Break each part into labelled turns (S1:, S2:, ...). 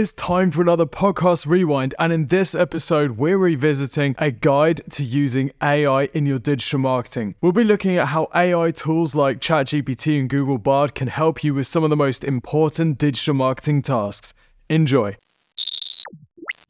S1: It's time for another podcast rewind, and in this episode, we're revisiting a guide to using AI in your digital marketing. We'll be looking at how AI tools like ChatGPT and Google Bard can help you with some of the most important digital marketing tasks. Enjoy.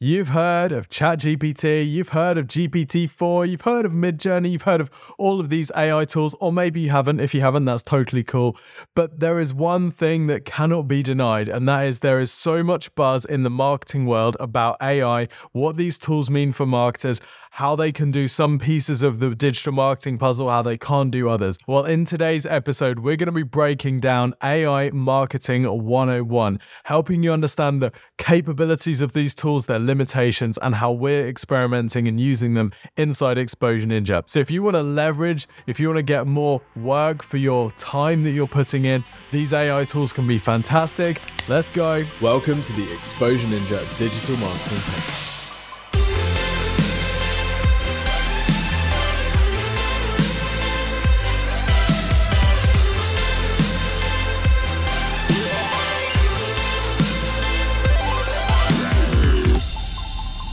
S1: You've heard of ChatGPT, you've heard of GPT-4, you've heard of Midjourney, you've heard of all of these AI tools, or maybe you haven't. If you haven't, that's totally cool. But there is one thing that cannot be denied, and that is there is so much buzz in the marketing world about AI, what these tools mean for marketers, how they can do some pieces of the digital marketing puzzle, how they can't do others. Well, in today's episode, we're going to be breaking down AI Marketing 101, helping you understand the capabilities of these tools, their limitations, and how we're experimenting and using them inside Exposure Ninja. So if you want to leverage, if you want to get more work for your time that you're putting in, these AI tools can be fantastic. Let's go. Welcome to the Exposure Ninja Digital Marketing Podcast.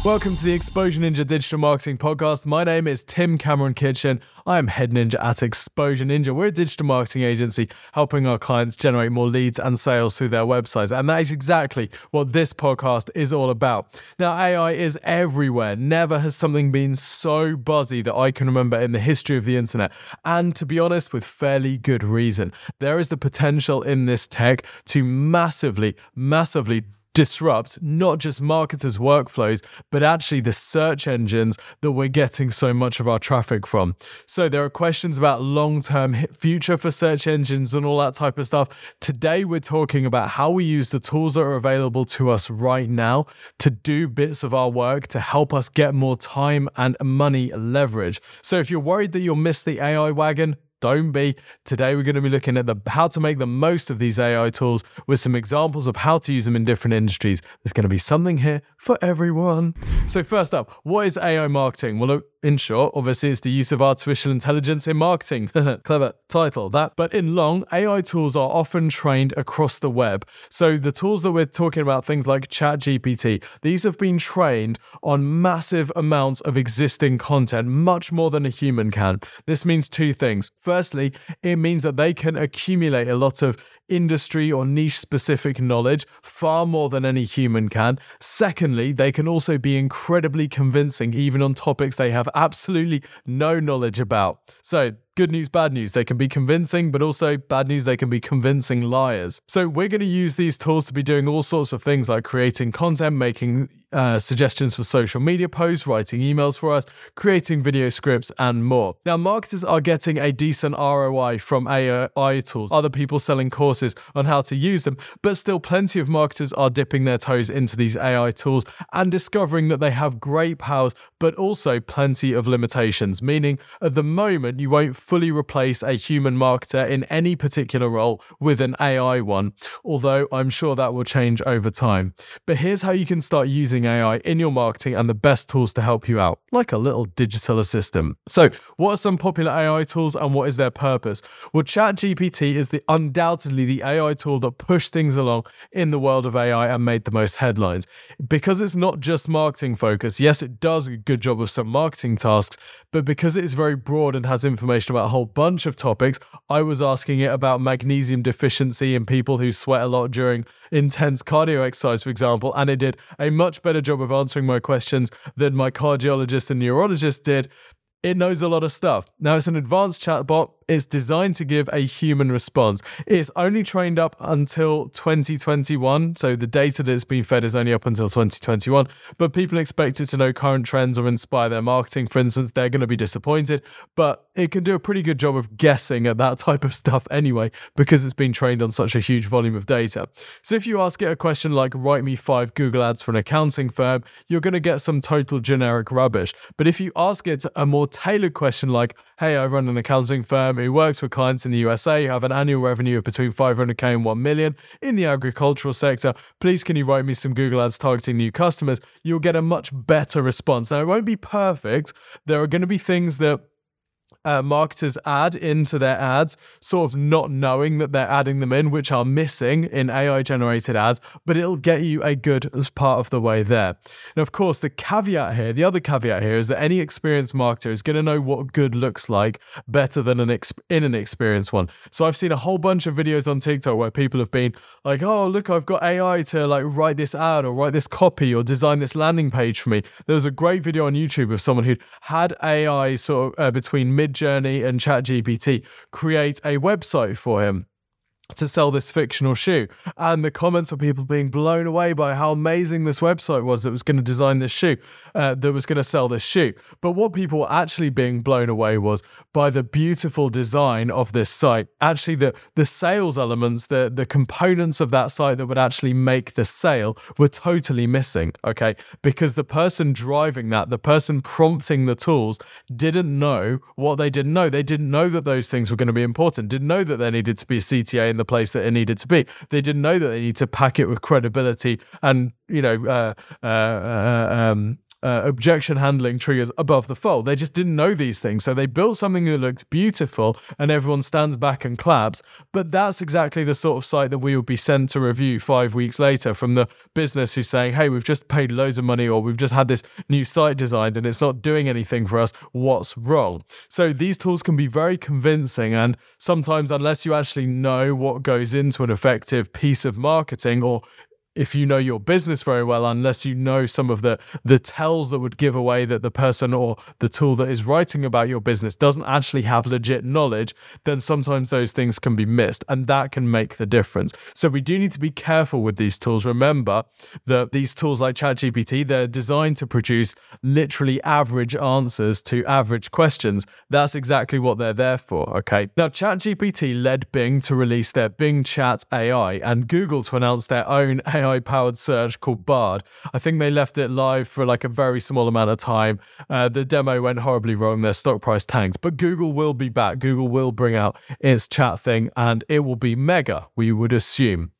S1: Welcome to the Exposure Ninja Digital Marketing Podcast. My name is Tim Cameron Kitchen. I am head ninja at Exposure Ninja. We're a digital marketing agency helping our clients generate more leads and sales through their websites. And that is exactly what this podcast is all about. Now, AI is everywhere. Never has something been so buzzy that I can remember in the history of the internet. And to be honest, with fairly good reason. There is the potential in this tech to massively, massively disrupt not just marketers' workflows, but actually the search engines that we're getting so much of our traffic from. So there are questions about long term future for search engines and all that type of stuff. Today, we're talking about how we use the tools that are available to us right now to do bits of our work to help us get more time and money leverage. So if you're worried that you'll miss the AI wagon, don't be. Today we're going to be looking at the how to make the most of these AI tools with some examples of how to use them in different industries. There's going to be something here for everyone. So first up, what is AI marketing? Well, in short, obviously, it's the use of artificial intelligence in marketing. Clever title, that. But in long, AI tools are often trained across the web. So the tools that we're talking about, things like ChatGPT, these have been trained on massive amounts of existing content, much more than a human can. This means two things. Firstly, it means that they can accumulate a lot of industry or niche specific knowledge far more than any human can. Secondly, they can also be incredibly convincing, even on topics they have absolutely no knowledge about. So, good news, bad news. They can be convincing, but also bad news, they can be convincing liars. So, we're going to use these tools to be doing all sorts of things like creating content, making uh, suggestions for social media posts, writing emails for us, creating video scripts, and more. Now, marketers are getting a decent ROI from AI tools, other people selling courses on how to use them, but still, plenty of marketers are dipping their toes into these AI tools and discovering that they have great powers, but also plenty of limitations, meaning at the moment, you won't fully replace a human marketer in any particular role with an AI one, although I'm sure that will change over time. But here's how you can start using AI in your marketing and the best tools to help you out, like a little digital assistant. So, what are some popular AI tools and what is their purpose? Well, ChatGPT is the undoubtedly the AI tool that pushed things along in the world of AI and made the most headlines. Because it's not just marketing focused, yes, it does a good job of some marketing tasks, but because it is very broad and has information about a whole bunch of topics. I was asking it about magnesium deficiency in people who sweat a lot during intense cardio exercise, for example, and it did a much better job of answering my questions than my cardiologist and neurologist did. It knows a lot of stuff. Now, it's an advanced chatbot it's designed to give a human response. It's only trained up until 2021, so the data that's been fed is only up until 2021. But people expect it to know current trends or inspire their marketing. For instance, they're going to be disappointed, but it can do a pretty good job of guessing at that type of stuff anyway, because it's been trained on such a huge volume of data. So if you ask it a question like, write me five Google ads for an accounting firm, you're going to get some total generic rubbish. But if you ask it a more tailored question like, hey, I run an accounting firm, who works with clients in the USA who have an annual revenue of between 500k and 1 million in the agricultural sector. Please, can you write me some Google ads targeting new customers? You'll get a much better response. Now, it won't be perfect. There are going to be things that uh, marketers add into their ads, sort of not knowing that they're adding them in, which are missing in AI generated ads, but it'll get you a good part of the way there. And of course, the caveat here, the other caveat here is that any experienced marketer is going to know what good looks like better than an ex- in an experienced one. So I've seen a whole bunch of videos on TikTok where people have been like, "Oh, look, I've got AI to like write this ad or write this copy or design this landing page for me." There was a great video on YouTube of someone who'd had AI sort of uh, between Midjourney and ChatGPT create a website for him to sell this fictional shoe. And the comments were people being blown away by how amazing this website was that was going to design this shoe, uh, that was going to sell this shoe. But what people were actually being blown away was by the beautiful design of this site. Actually, the, the sales elements, the, the components of that site that would actually make the sale were totally missing. Okay. Because the person driving that, the person prompting the tools, didn't know what they didn't know. They didn't know that those things were going to be important, didn't know that there needed to be a CTA the place that it needed to be. They didn't know that they need to pack it with credibility and you know uh, uh, uh, um, uh, objection handling triggers above the fold. They just didn't know these things. So they built something that looked beautiful and everyone stands back and claps. But that's exactly the sort of site that we would be sent to review five weeks later from the business who's saying, hey, we've just paid loads of money or we've just had this new site designed and it's not doing anything for us. What's wrong? So these tools can be very convincing. And sometimes, unless you actually know what goes into an effective piece of marketing or if you know your business very well unless you know some of the the tells that would give away that the person or the tool that is writing about your business doesn't actually have legit knowledge then sometimes those things can be missed and that can make the difference. So we do need to be careful with these tools. Remember that these tools like ChatGPT they're designed to produce literally average answers to average questions. That's exactly what they're there for okay? Now ChatGPT led Bing to release their Bing Chat AI and Google to announce their own AI AI powered search called Bard. I think they left it live for like a very small amount of time. Uh, the demo went horribly wrong. Their stock price tanked, but Google will be back. Google will bring out its chat thing and it will be mega, we would assume.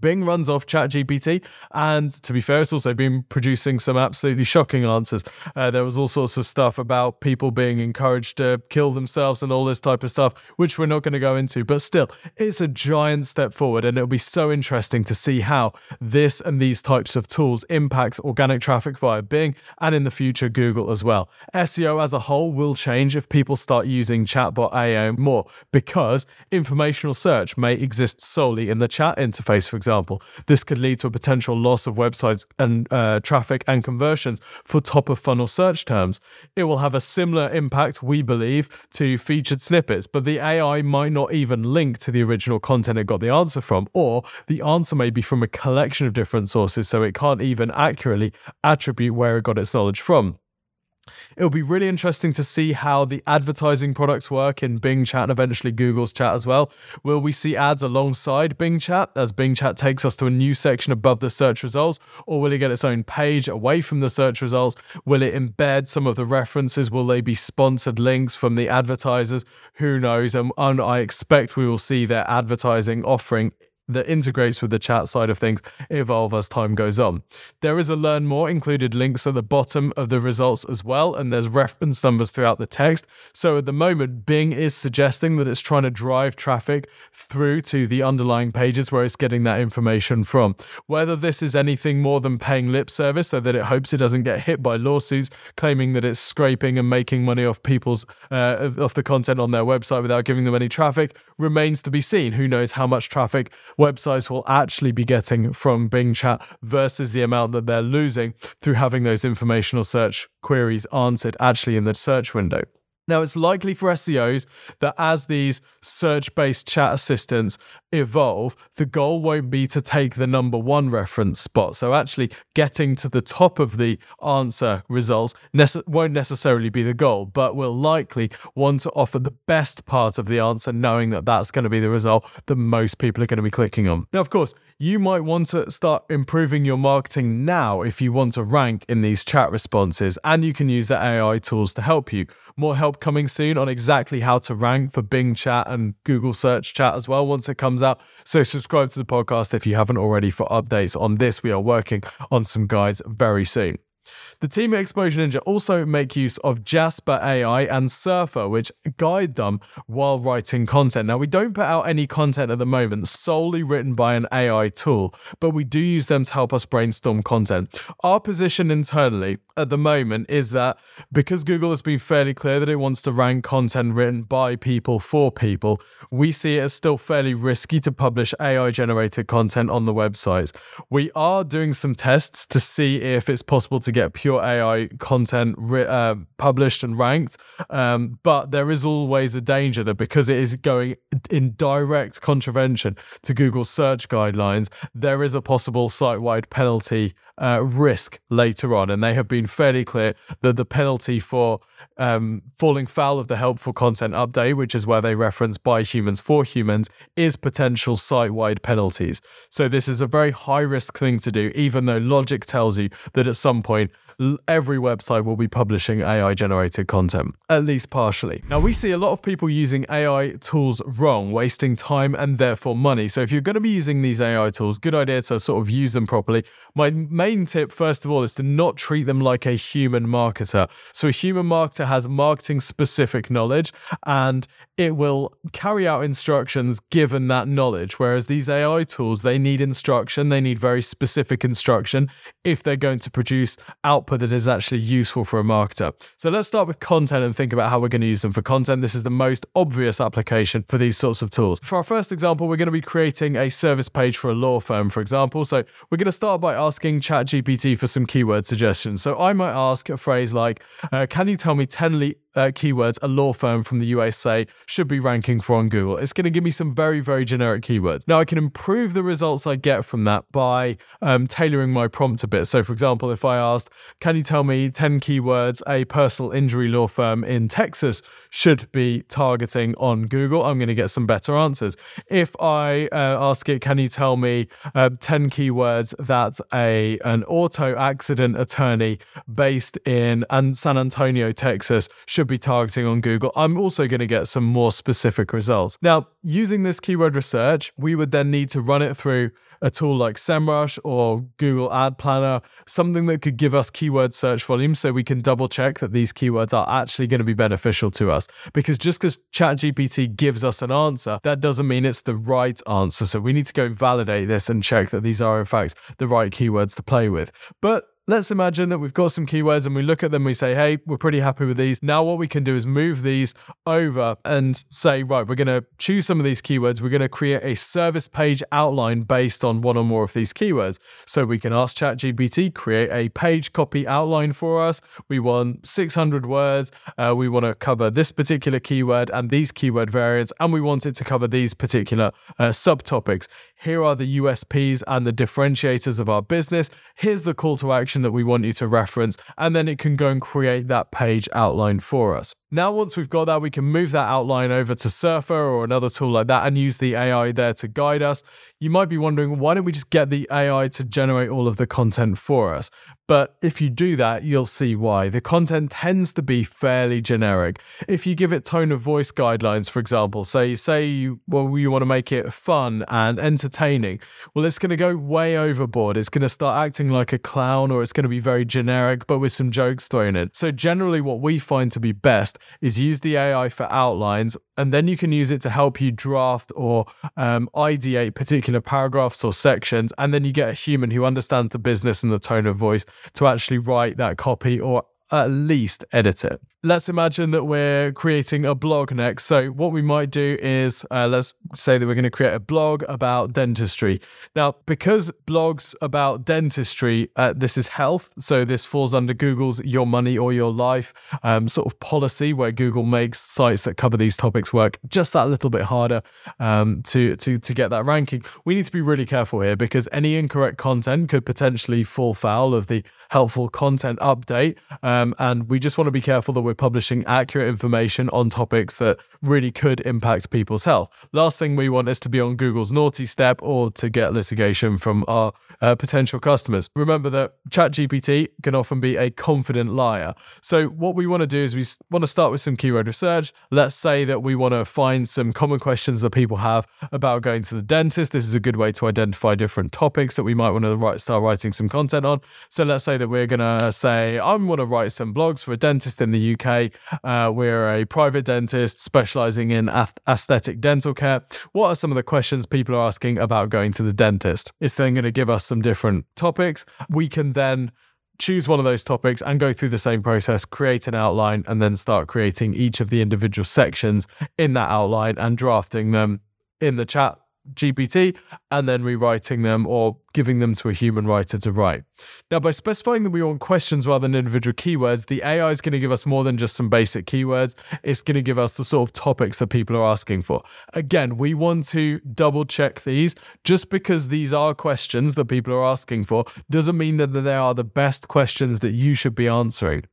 S1: Bing runs off ChatGPT, and to be fair, it's also been producing some absolutely shocking answers. Uh, there was all sorts of stuff about people being encouraged to kill themselves and all this type of stuff, which we're not going to go into. But still, it's a giant step forward, and it'll be so interesting to see how this and these types of tools impact organic traffic via Bing and in the future Google as well. SEO as a whole will change if people start using chatbot AI more because informational search may exist solely in the chat interface, for example. This could lead to a potential loss of websites and uh, traffic and conversions for top of funnel search terms. It will have a similar impact, we believe, to featured snippets, but the AI might not even link to the original content it got the answer from, or the answer may be from a collection of different sources, so it can't even accurately attribute where it got its knowledge from. It'll be really interesting to see how the advertising products work in Bing Chat and eventually Google's chat as well. Will we see ads alongside Bing Chat as Bing Chat takes us to a new section above the search results, or will it get its own page away from the search results? Will it embed some of the references? Will they be sponsored links from the advertisers? Who knows? And, and I expect we will see their advertising offering that integrates with the chat side of things evolve as time goes on. There is a learn more included links at the bottom of the results as well, and there's reference numbers throughout the text. So at the moment, Bing is suggesting that it's trying to drive traffic through to the underlying pages where it's getting that information from. Whether this is anything more than paying lip service so that it hopes it doesn't get hit by lawsuits claiming that it's scraping and making money off people's uh, off the content on their website without giving them any traffic remains to be seen. Who knows how much traffic websites will actually be getting from Bing Chat versus the amount that they're losing through having those informational search queries answered actually in the search window. Now, it's likely for SEOs that as these search based chat assistants evolve, the goal won't be to take the number one reference spot. So, actually, getting to the top of the answer results nece- won't necessarily be the goal, but will likely want to offer the best part of the answer, knowing that that's going to be the result that most people are going to be clicking on. Now, of course, you might want to start improving your marketing now if you want to rank in these chat responses, and you can use the AI tools to help you. More help coming soon on exactly how to rank for Bing Chat and Google Search Chat as well once it comes out. So subscribe to the podcast if you haven't already for updates on this. We are working on some guides very soon. The team at Exposure Ninja also make use of Jasper AI and Surfer, which guide them while writing content. Now, we don't put out any content at the moment solely written by an AI tool, but we do use them to help us brainstorm content. Our position internally at the moment is that because Google has been fairly clear that it wants to rank content written by people for people, we see it as still fairly risky to publish AI generated content on the websites. We are doing some tests to see if it's possible to get pure AI content uh, published and ranked, um, but there is always a danger that because it is going in direct contravention to Google search guidelines, there is a possible site wide penalty uh, risk later on. And they have been fairly clear that the penalty for um, falling foul of the helpful content update, which is where they reference by humans for humans, is potential site wide penalties. So this is a very high risk thing to do, even though logic tells you that at some point every website will be publishing AI generated content, at least partially. Now, we see a lot of people using AI tools wrong, wasting time and therefore money. So, if you're going to be using these AI tools, good idea to sort of use them properly. My main tip, first of all, is to not treat them like a human marketer. So, a human marketer has marketing specific knowledge and it will carry out instructions given that knowledge. Whereas these AI tools, they need instruction, they need very specific instruction if they're going to produce output that is actually useful for a marketer. So let's start with content and think about how we're going to use them for content. This is the most obvious application for these sorts of tools. For our first example, we're going to be creating a service page for a law firm, for example. So we're going to start by asking ChatGPT for some keyword suggestions. So I might ask a phrase like, uh, Can you tell me 10 le- uh, keywords a law firm from the USA should be ranking for on Google. It's going to give me some very, very generic keywords. Now, I can improve the results I get from that by um, tailoring my prompt a bit. So, for example, if I asked, Can you tell me 10 keywords a personal injury law firm in Texas should be targeting on Google? I'm going to get some better answers. If I uh, ask it, Can you tell me uh, 10 keywords that a an auto accident attorney based in San Antonio, Texas should should be targeting on Google, I'm also going to get some more specific results. Now, using this keyword research, we would then need to run it through a tool like SEMrush or Google Ad Planner, something that could give us keyword search volume so we can double check that these keywords are actually going to be beneficial to us. Because just because ChatGPT gives us an answer, that doesn't mean it's the right answer. So we need to go validate this and check that these are, in fact, the right keywords to play with. But let's imagine that we've got some keywords and we look at them, we say, hey, we're pretty happy with these. Now, what we can do is move these over and say, right, we're going to choose some of these keywords. We're going to create a service page outline based on one or more of these keywords. So we can ask ChatGPT, create a page copy outline for us. We want 600 words. Uh, we want to cover this particular keyword and these keyword variants, and we want it to cover these particular uh, subtopics. Here are the USPs and the differentiators of our business. Here's the call to action that we want you to reference, and then it can go and create that page outline for us. Now, once we've got that, we can move that outline over to Surfer or another tool like that and use the AI there to guide us. You might be wondering, why don't we just get the AI to generate all of the content for us? But if you do that, you'll see why. The content tends to be fairly generic. If you give it tone of voice guidelines, for example, say say you well you want to make it fun and entertaining, well it's going to go way overboard. It's going to start acting like a clown or it's going to be very generic but with some jokes thrown in. So generally what we find to be best is use the AI for outlines and then you can use it to help you draft or um, ideate particular paragraphs or sections and then you get a human who understands the business and the tone of voice to actually write that copy or at least edit it let's imagine that we're creating a blog next. So, what we might do is uh, let's say that we're going to create a blog about dentistry. Now, because blogs about dentistry, uh, this is health. So, this falls under Google's Your Money or Your Life um, sort of policy, where Google makes sites that cover these topics work just that little bit harder um, to, to, to get that ranking. We need to be really careful here because any incorrect content could potentially fall foul of the helpful content update. Um, Um, and we just want to be careful that we're publishing accurate information on topics that really could impact people's health. Last thing we want is to be on Google's naughty step or to get litigation from our uh, potential customers. Remember that ChatGPT can often be a confident liar. So, what we want to do is we want to start with some keyword research. Let's say that we want to find some common questions that people have about going to the dentist. This is a good way to identify different topics that we might want to write, start writing some content on. So, let's say that we're going to say, I want to write some blogs for a dentist in the UK. Uh, we're a private dentist specializing in aesthetic dental care. What are some of the questions people are asking about going to the dentist? It's then going to give us some different topics. We can then choose one of those topics and go through the same process, create an outline, and then start creating each of the individual sections in that outline and drafting them in the chat GPT and then rewriting them or giving them to a human writer to write. Now, by specifying that we want questions rather than individual keywords, the AI is going to give us more than just some basic keywords. It's going to give us the sort of topics that people are asking for. Again, we want to double check these. Just because these are questions that people are asking for doesn't mean that they are the best questions that you should be answering.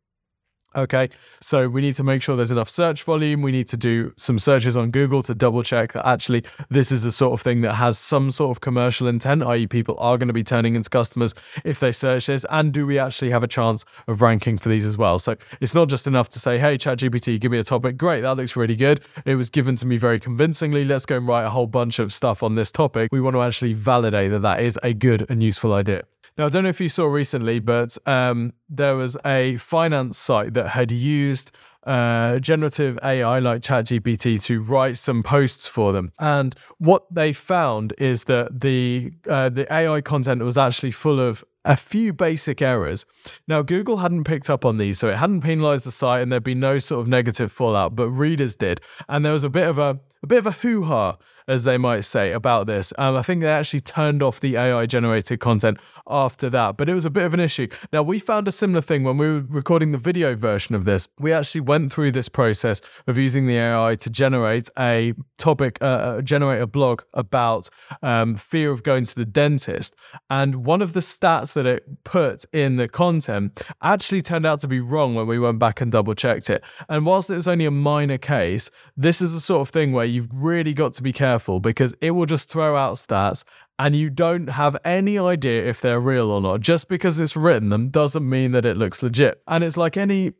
S1: Okay, so we need to make sure there's enough search volume. We need to do some searches on Google to double check that actually this is the sort of thing that has some sort of commercial intent, i.e., people are going to be turning into customers if they search this. And do we actually have a chance of ranking for these as well? So it's not just enough to say, hey, ChatGPT, give me a topic. Great, that looks really good. It was given to me very convincingly. Let's go and write a whole bunch of stuff on this topic. We want to actually validate that that is a good and useful idea. Now, I don't know if you saw recently, but um, there was a finance site that had used uh, generative AI like ChatGPT to write some posts for them. And what they found is that the uh, the AI content was actually full of a few basic errors. Now, Google hadn't picked up on these, so it hadn't penalized the site, and there'd be no sort of negative fallout, but readers did, and there was a bit of a a bit of a hoo ha as they might say, about this. Um, I think they actually turned off the AI generated content after that, but it was a bit of an issue. Now, we found a similar thing when we were recording the video version of this. We actually went through this process of using the AI to generate a topic, uh, uh, generate a blog about um, fear of going to the dentist. And one of the stats that it put in the content actually turned out to be wrong when we went back and double checked it. And whilst it was only a minor case, this is the sort of thing where you've really got to be careful careful because it will just throw out stats and you don't have any idea if they're real or not. Just because it's written them doesn't mean that it looks legit. And it's like any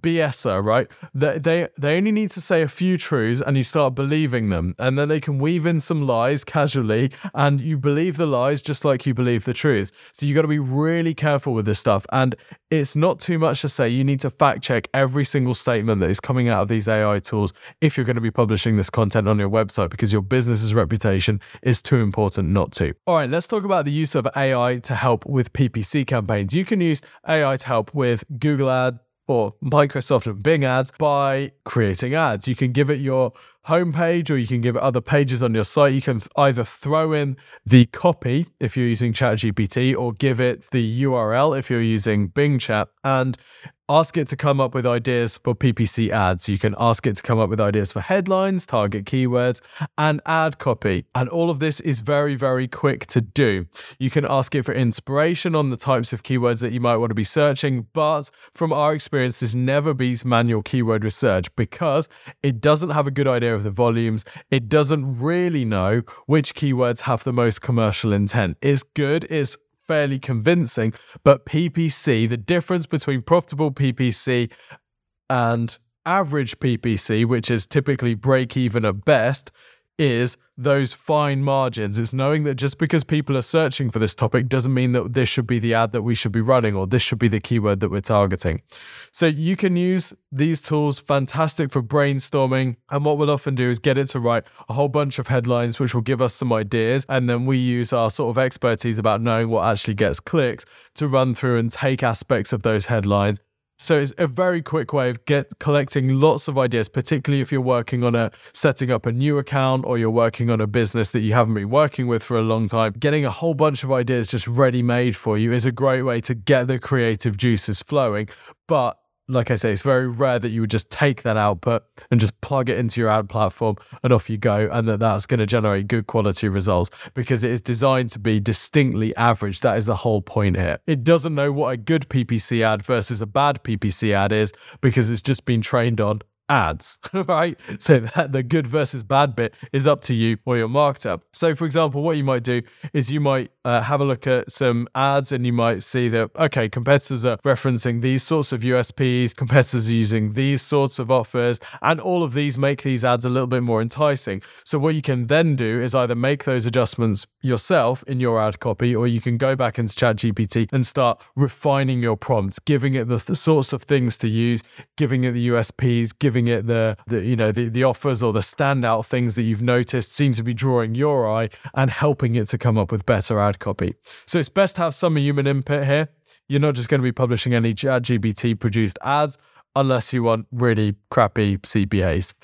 S1: BSer, right? They, they they only need to say a few truths and you start believing them, and then they can weave in some lies casually, and you believe the lies just like you believe the truths. So you got to be really careful with this stuff, and it's not too much to say you need to fact check every single statement that is coming out of these AI tools if you're going to be publishing this content on your website because your business's reputation is too important not to. All right, let's talk about the use of AI to help with PPC campaigns. You can use AI to help with Google Ad or Microsoft and Bing ads by creating ads. You can give it your homepage or you can give it other pages on your site. You can either throw in the copy if you're using ChatGPT or give it the URL if you're using Bing Chat. And ask it to come up with ideas for PPC ads. You can ask it to come up with ideas for headlines, target keywords, and ad copy. And all of this is very, very quick to do. You can ask it for inspiration on the types of keywords that you might want to be searching, but from our experience, this never beats manual keyword research because it doesn't have a good idea of the volumes. It doesn't really know which keywords have the most commercial intent. It's good, it's fairly convincing. But PPC, the difference between profitable PPC and average PPC, which is typically break even at best, is those fine margins. It's knowing that just because people are searching for this topic doesn't mean that this should be the ad that we should be running or this should be the keyword that we're targeting. So you can use these tools, fantastic for brainstorming. And what we'll often do is get it to write a whole bunch of headlines, which will give us some ideas. And then we use our sort of expertise about knowing what actually gets clicks to run through and take aspects of those headlines so it's a very quick way of get collecting lots of ideas, particularly if you're working on a setting up a new account or you're working on a business that you haven't been working with for a long time. Getting a whole bunch of ideas just ready made for you is a great way to get the creative juices flowing. But like I say, it's very rare that you would just take that output and just plug it into your ad platform and off you go, and that that's going to generate good quality results because it is designed to be distinctly average. That is the whole point here. It doesn't know what a good PPC ad versus a bad PPC ad is because it's just been trained on ads, right? So that the good versus bad bit is up to you or your marketer. So, for example, what you might do is you might uh, have a look at some ads and you might see that, okay, competitors are referencing these sorts of USPs, competitors are using these sorts of offers, and all of these make these ads a little bit more enticing. So, what you can then do is either make those adjustments yourself in your ad copy, or you can go back into ChatGPT and start refining your prompts, giving it the th- sorts of things to use, giving it the USPs, giving giving it the, the you know the, the offers or the standout things that you've noticed seem to be drawing your eye and helping it to come up with better ad copy. So it's best to have some human input here. You're not just going to be publishing any ChatGPT produced ads unless you want really crappy CPAs.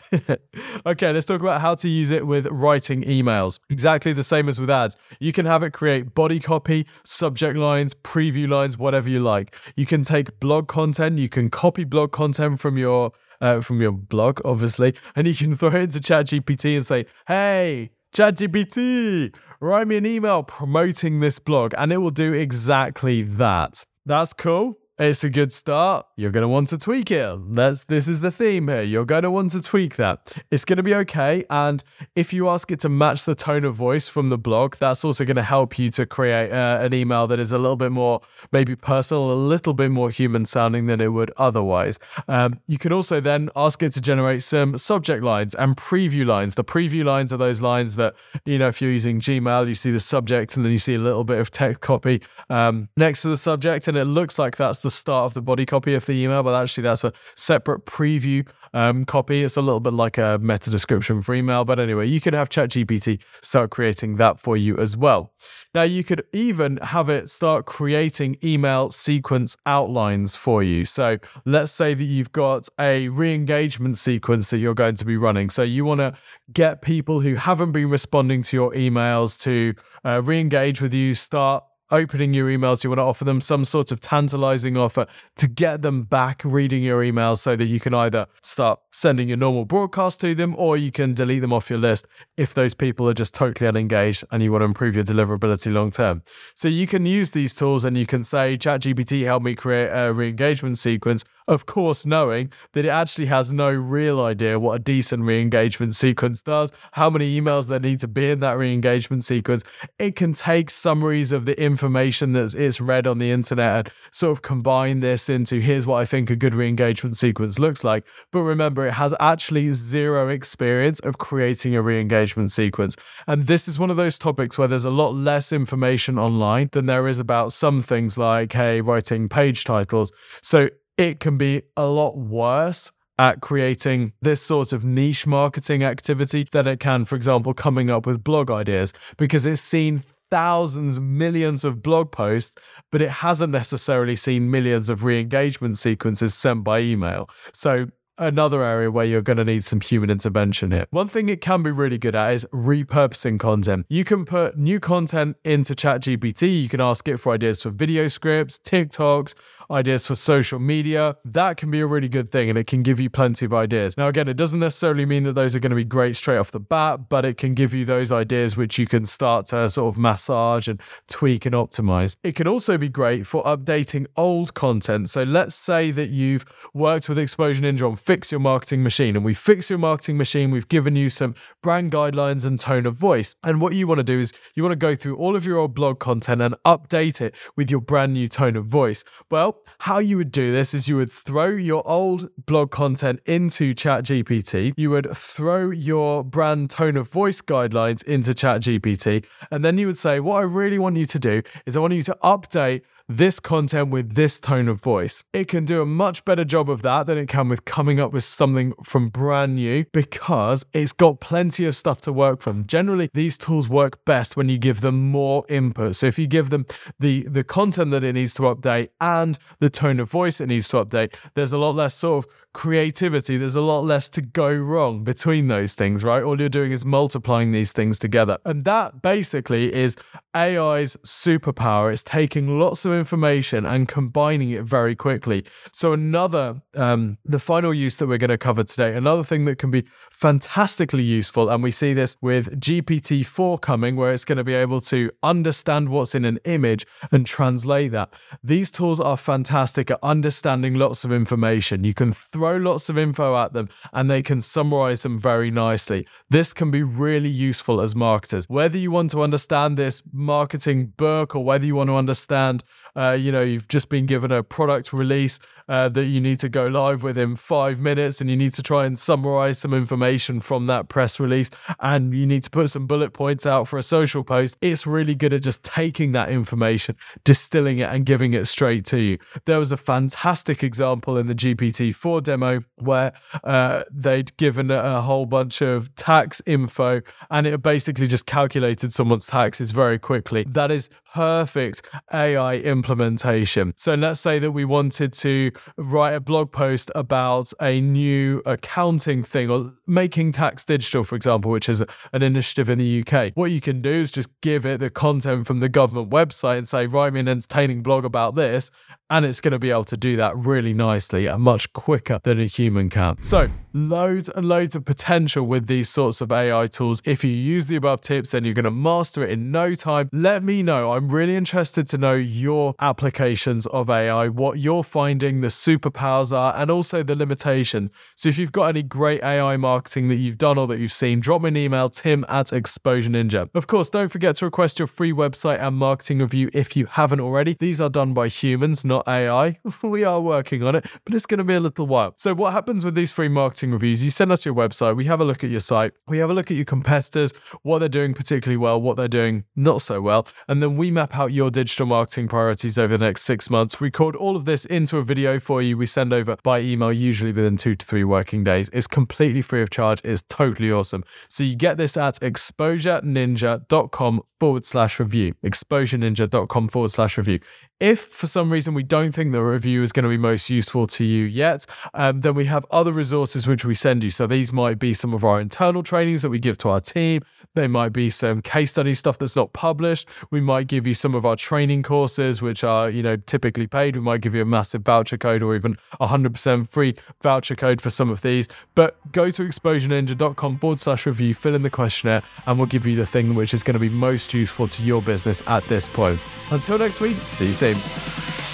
S1: okay, let's talk about how to use it with writing emails. Exactly the same as with ads. You can have it create body copy, subject lines, preview lines, whatever you like. You can take blog content, you can copy blog content from your uh, from your blog, obviously, and you can throw it into ChatGPT and say, "Hey, ChatGPT, write me an email promoting this blog," and it will do exactly that. That's cool. It's a good start. You're going to want to tweak it. That's this is the theme here. You're going to want to tweak that. It's going to be okay. And if you ask it to match the tone of voice from the blog, that's also going to help you to create uh, an email that is a little bit more maybe personal, a little bit more human sounding than it would otherwise. Um, you can also then ask it to generate some subject lines and preview lines. The preview lines are those lines that you know if you're using Gmail, you see the subject and then you see a little bit of text copy um, next to the subject, and it looks like that's the the start of the body copy of the email, but actually that's a separate preview um, copy. It's a little bit like a meta description for email. But anyway, you could have ChatGPT start creating that for you as well. Now, you could even have it start creating email sequence outlines for you. So let's say that you've got a re engagement sequence that you're going to be running. So you want to get people who haven't been responding to your emails to uh, re engage with you, start opening your emails, you want to offer them some sort of tantalizing offer to get them back reading your emails so that you can either start sending your normal broadcast to them or you can delete them off your list if those people are just totally unengaged and you want to improve your deliverability long term. So you can use these tools and you can say, ChatGPT, help me create a re engagement sequence of course, knowing that it actually has no real idea what a decent re engagement sequence does, how many emails there need to be in that re engagement sequence. It can take summaries of the information that it's read on the internet and sort of combine this into here's what I think a good re engagement sequence looks like. But remember, it has actually zero experience of creating a re engagement sequence. And this is one of those topics where there's a lot less information online than there is about some things like, hey, writing page titles. So it can be a lot worse at creating this sort of niche marketing activity than it can, for example, coming up with blog ideas because it's seen thousands, millions of blog posts, but it hasn't necessarily seen millions of re engagement sequences sent by email. So another area where you're going to need some human intervention here. One thing it can be really good at is repurposing content. You can put new content into ChatGPT. You can ask it for ideas for video scripts, TikToks, ideas for social media. That can be a really good thing and it can give you plenty of ideas. Now, again, it doesn't necessarily mean that those are going to be great straight off the bat, but it can give you those ideas which you can start to sort of massage and tweak and optimize. It can also be great for updating old content. So let's say that you've worked with Exposure Ninja on Fix Your Marketing Machine and we fix your marketing machine. We've given you some brand guidelines and tone of voice. And what you want to do is you want to go through all of your old blog content and update it with your brand new tone of voice. Well, how you would do this is you would throw your old blog content into ChatGPT, you would throw your brand tone of voice guidelines into ChatGPT, and then you would say, What I really want you to do is I want you to update this content with this tone of voice. It can do a much better job of that than it can with coming up with something from brand new because it's got plenty of stuff to work from. Generally, these tools work best when you give them more input. So if you give them the the content that it needs to update and the tone of voice it needs to update, there's a lot less sort of creativity, there's a lot less to go wrong between those things, right? All you're doing is multiplying these things together. And that basically is AI's superpower. It's taking lots of information and combining it very quickly. So, another, um, the final use that we're going to cover today, another thing that can be fantastically useful, and we see this with GPT 4 coming, where it's going to be able to understand what's in an image and translate that. These tools are fantastic at understanding lots of information. You can throw lots of info at them and they can summarize them very nicely. This can be really useful as marketers. Whether you want to understand this marketing book or whether you want to understand uh, you know, you've just been given a product release uh, that you need to go live within five minutes and you need to try and summarize some information from that press release and you need to put some bullet points out for a social post. It's really good at just taking that information, distilling it, and giving it straight to you. There was a fantastic example in the GPT 4 demo where uh, they'd given a whole bunch of tax info and it basically just calculated someone's taxes very quickly. That is perfect AI implementation. So let's say that we wanted to write a blog post about a new accounting thing or making tax digital, for example, which is an initiative in the UK. What you can do is just give it the content from the government website and say, write me an entertaining blog about this. And it's going to be able to do that really nicely and much quicker than a human can. So, loads and loads of potential with these sorts of AI tools. If you use the above tips, then you're going to master it in no time. Let me know. I'm really interested to know your applications of AI, what you're finding the superpowers are, and also the limitations. So, if you've got any great AI marketing that you've done or that you've seen, drop me an email, tim at Exposure Ninja. Of course, don't forget to request your free website and marketing review if you haven't already. These are done by humans, not AI. we are working on it, but it's going to be a little while. So, what happens with these free marketing reviews? You send us your website, we have a look at your site, we have a look at your competitors, what they're doing particularly well, what they're doing not so well, and then we map out your digital marketing priorities over the next six months. Record all of this into a video for you. We send over by email, usually within two to three working days. It's completely free of charge. It's totally awesome. So, you get this at exposureninja.com forward slash review. Exposureninja.com forward slash review. If for some reason we don't think the review is going to be most useful to you yet, um, then we have other resources which we send you. So these might be some of our internal trainings that we give to our team. They might be some case study stuff that's not published. We might give you some of our training courses, which are, you know, typically paid. We might give you a massive voucher code or even 100% free voucher code for some of these. But go to exposureninja.com forward slash review, fill in the questionnaire, and we'll give you the thing which is going to be most useful to your business at this point. Until next week, see you soon.